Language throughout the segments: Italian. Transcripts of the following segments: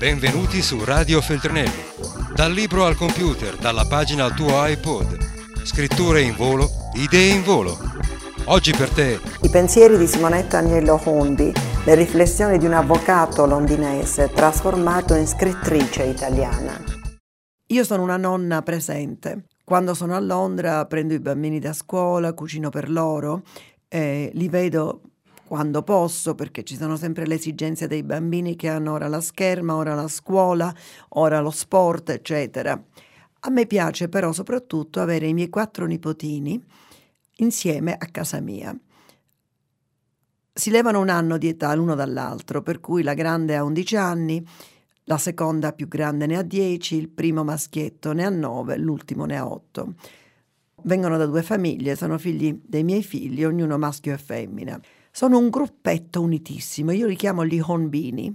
Benvenuti su Radio Feltrinelli. Dal libro al computer, dalla pagina al tuo iPod. Scritture in volo, idee in volo. Oggi per te. I pensieri di Simonetta Agnello Hondi, le riflessioni di un avvocato londinese trasformato in scrittrice italiana. Io sono una nonna presente. Quando sono a Londra prendo i bambini da scuola, cucino per loro, eh, li vedo quando posso, perché ci sono sempre le esigenze dei bambini che hanno ora la scherma, ora la scuola, ora lo sport, eccetera. A me piace però soprattutto avere i miei quattro nipotini insieme a casa mia. Si levano un anno di età l'uno dall'altro, per cui la grande ha 11 anni, la seconda più grande ne ha 10, il primo maschietto ne ha 9, l'ultimo ne ha 8. Vengono da due famiglie, sono figli dei miei figli, ognuno maschio e femmina. Sono un gruppetto unitissimo, io li chiamo gli honbini.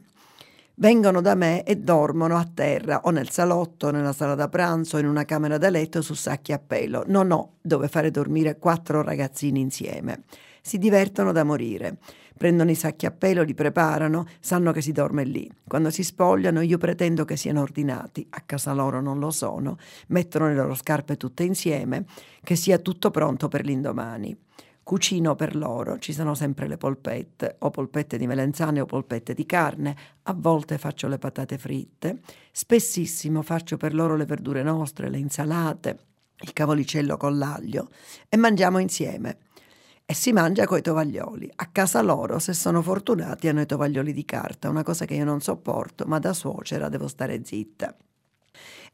Vengono da me e dormono a terra o nel salotto, nella sala da pranzo, in una camera da letto su sacchi a pelo. Non ho dove fare dormire quattro ragazzini insieme. Si divertono da morire. Prendono i sacchi a pelo, li preparano, sanno che si dorme lì. Quando si spogliano io pretendo che siano ordinati, a casa loro non lo sono, mettono le loro scarpe tutte insieme, che sia tutto pronto per l'indomani cucino per loro, ci sono sempre le polpette, o polpette di melenzane o polpette di carne, a volte faccio le patate fritte, spessissimo faccio per loro le verdure nostre, le insalate, il cavolicello con l'aglio e mangiamo insieme. E si mangia coi tovaglioli. A casa loro, se sono fortunati, hanno i tovaglioli di carta, una cosa che io non sopporto, ma da suocera devo stare zitta.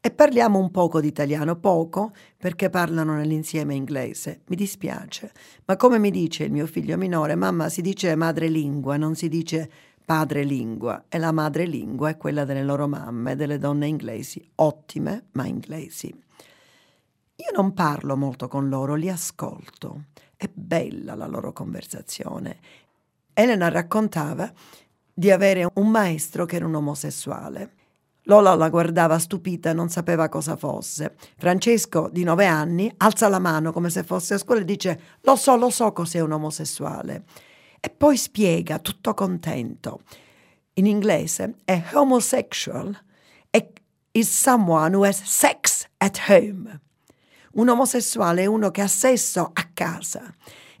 E parliamo un poco di italiano, poco, perché parlano nell'insieme inglese. Mi dispiace, ma come mi dice il mio figlio minore, mamma si dice madrelingua, non si dice padrelingua, e la madrelingua è quella delle loro mamme, delle donne inglesi, ottime, ma inglesi. Io non parlo molto con loro, li ascolto. È bella la loro conversazione. Elena raccontava di avere un maestro che era un omosessuale Lola la guardava stupita, non sapeva cosa fosse. Francesco, di nove anni, alza la mano come se fosse a scuola e dice: Lo so, lo so cos'è un omosessuale. E poi spiega, tutto contento. In inglese è homosexual is someone who has sex at home. Un omosessuale è uno che ha sesso a casa.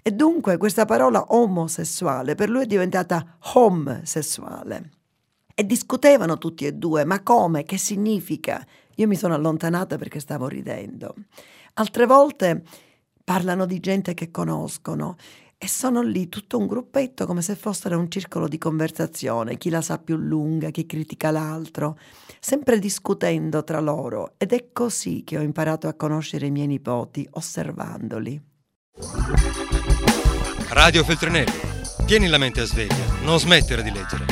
E dunque questa parola omosessuale per lui è diventata homosessuale. E discutevano tutti e due, ma come? Che significa? Io mi sono allontanata perché stavo ridendo. Altre volte parlano di gente che conoscono e sono lì tutto un gruppetto come se fossero un circolo di conversazione, chi la sa più lunga, chi critica l'altro, sempre discutendo tra loro ed è così che ho imparato a conoscere i miei nipoti, osservandoli. Radio Feltrinelli, tieni la mente a sveglia, non smettere di leggere.